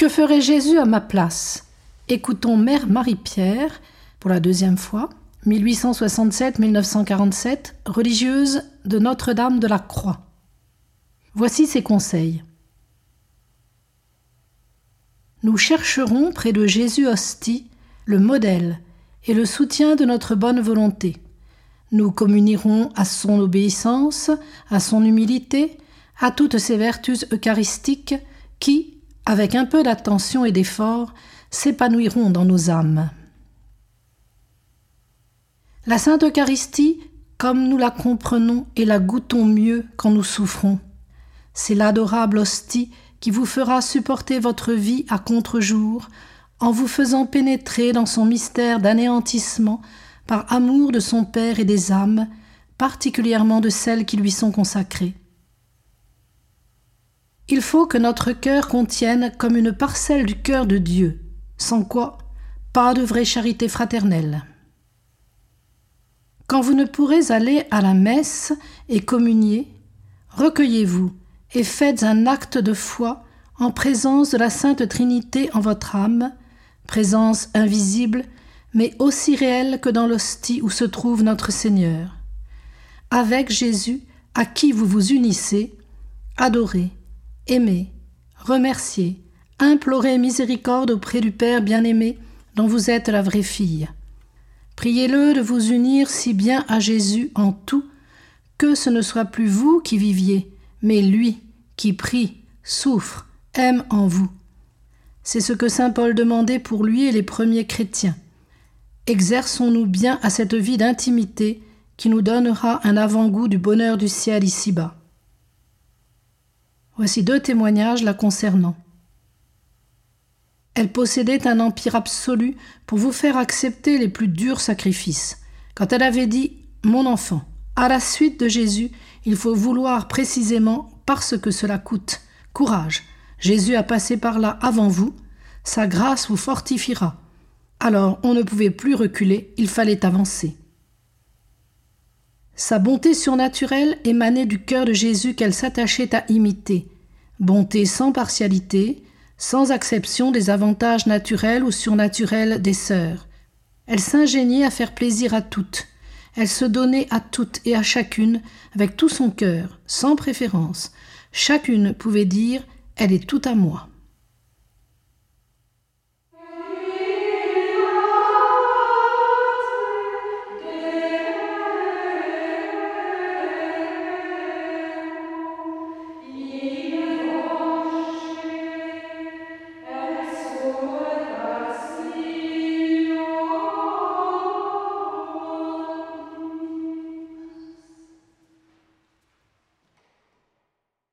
Que ferait Jésus à ma place? Écoutons Mère Marie-Pierre, pour la deuxième fois, 1867-1947, religieuse de Notre-Dame de la Croix. Voici ses conseils. Nous chercherons près de Jésus hostie le modèle et le soutien de notre bonne volonté. Nous communierons à son obéissance, à son humilité, à toutes ces vertus eucharistiques qui, avec un peu d'attention et d'effort, s'épanouiront dans nos âmes. La Sainte Eucharistie, comme nous la comprenons et la goûtons mieux quand nous souffrons, c'est l'adorable hostie qui vous fera supporter votre vie à contre-jour en vous faisant pénétrer dans son mystère d'anéantissement par amour de son Père et des âmes, particulièrement de celles qui lui sont consacrées. Il faut que notre cœur contienne comme une parcelle du cœur de Dieu, sans quoi pas de vraie charité fraternelle. Quand vous ne pourrez aller à la messe et communier, recueillez-vous et faites un acte de foi en présence de la Sainte Trinité en votre âme, présence invisible, mais aussi réelle que dans l'hostie où se trouve notre Seigneur. Avec Jésus, à qui vous vous unissez, adorez, aimez, remerciez, implorez miséricorde auprès du Père bien-aimé dont vous êtes la vraie fille. Priez-le de vous unir si bien à Jésus en tout que ce ne soit plus vous qui viviez, mais lui qui prie, souffre, aime en vous. C'est ce que saint Paul demandait pour lui et les premiers chrétiens. Exerçons-nous bien à cette vie d'intimité qui nous donnera un avant-goût du bonheur du ciel ici-bas. Voici deux témoignages la concernant. Elle possédait un empire absolu pour vous faire accepter les plus durs sacrifices. Quand elle avait dit Mon enfant, à la suite de Jésus, il faut vouloir précisément parce que cela coûte. Courage, Jésus a passé par là avant vous, sa grâce vous fortifiera. Alors on ne pouvait plus reculer, il fallait avancer. Sa bonté surnaturelle émanait du cœur de Jésus qu'elle s'attachait à imiter, bonté sans partialité, sans acception des avantages naturels ou surnaturels des sœurs. Elle s'ingéniait à faire plaisir à toutes, elle se donnait à toutes et à chacune avec tout son cœur, sans préférence. Chacune pouvait dire Elle est tout à moi.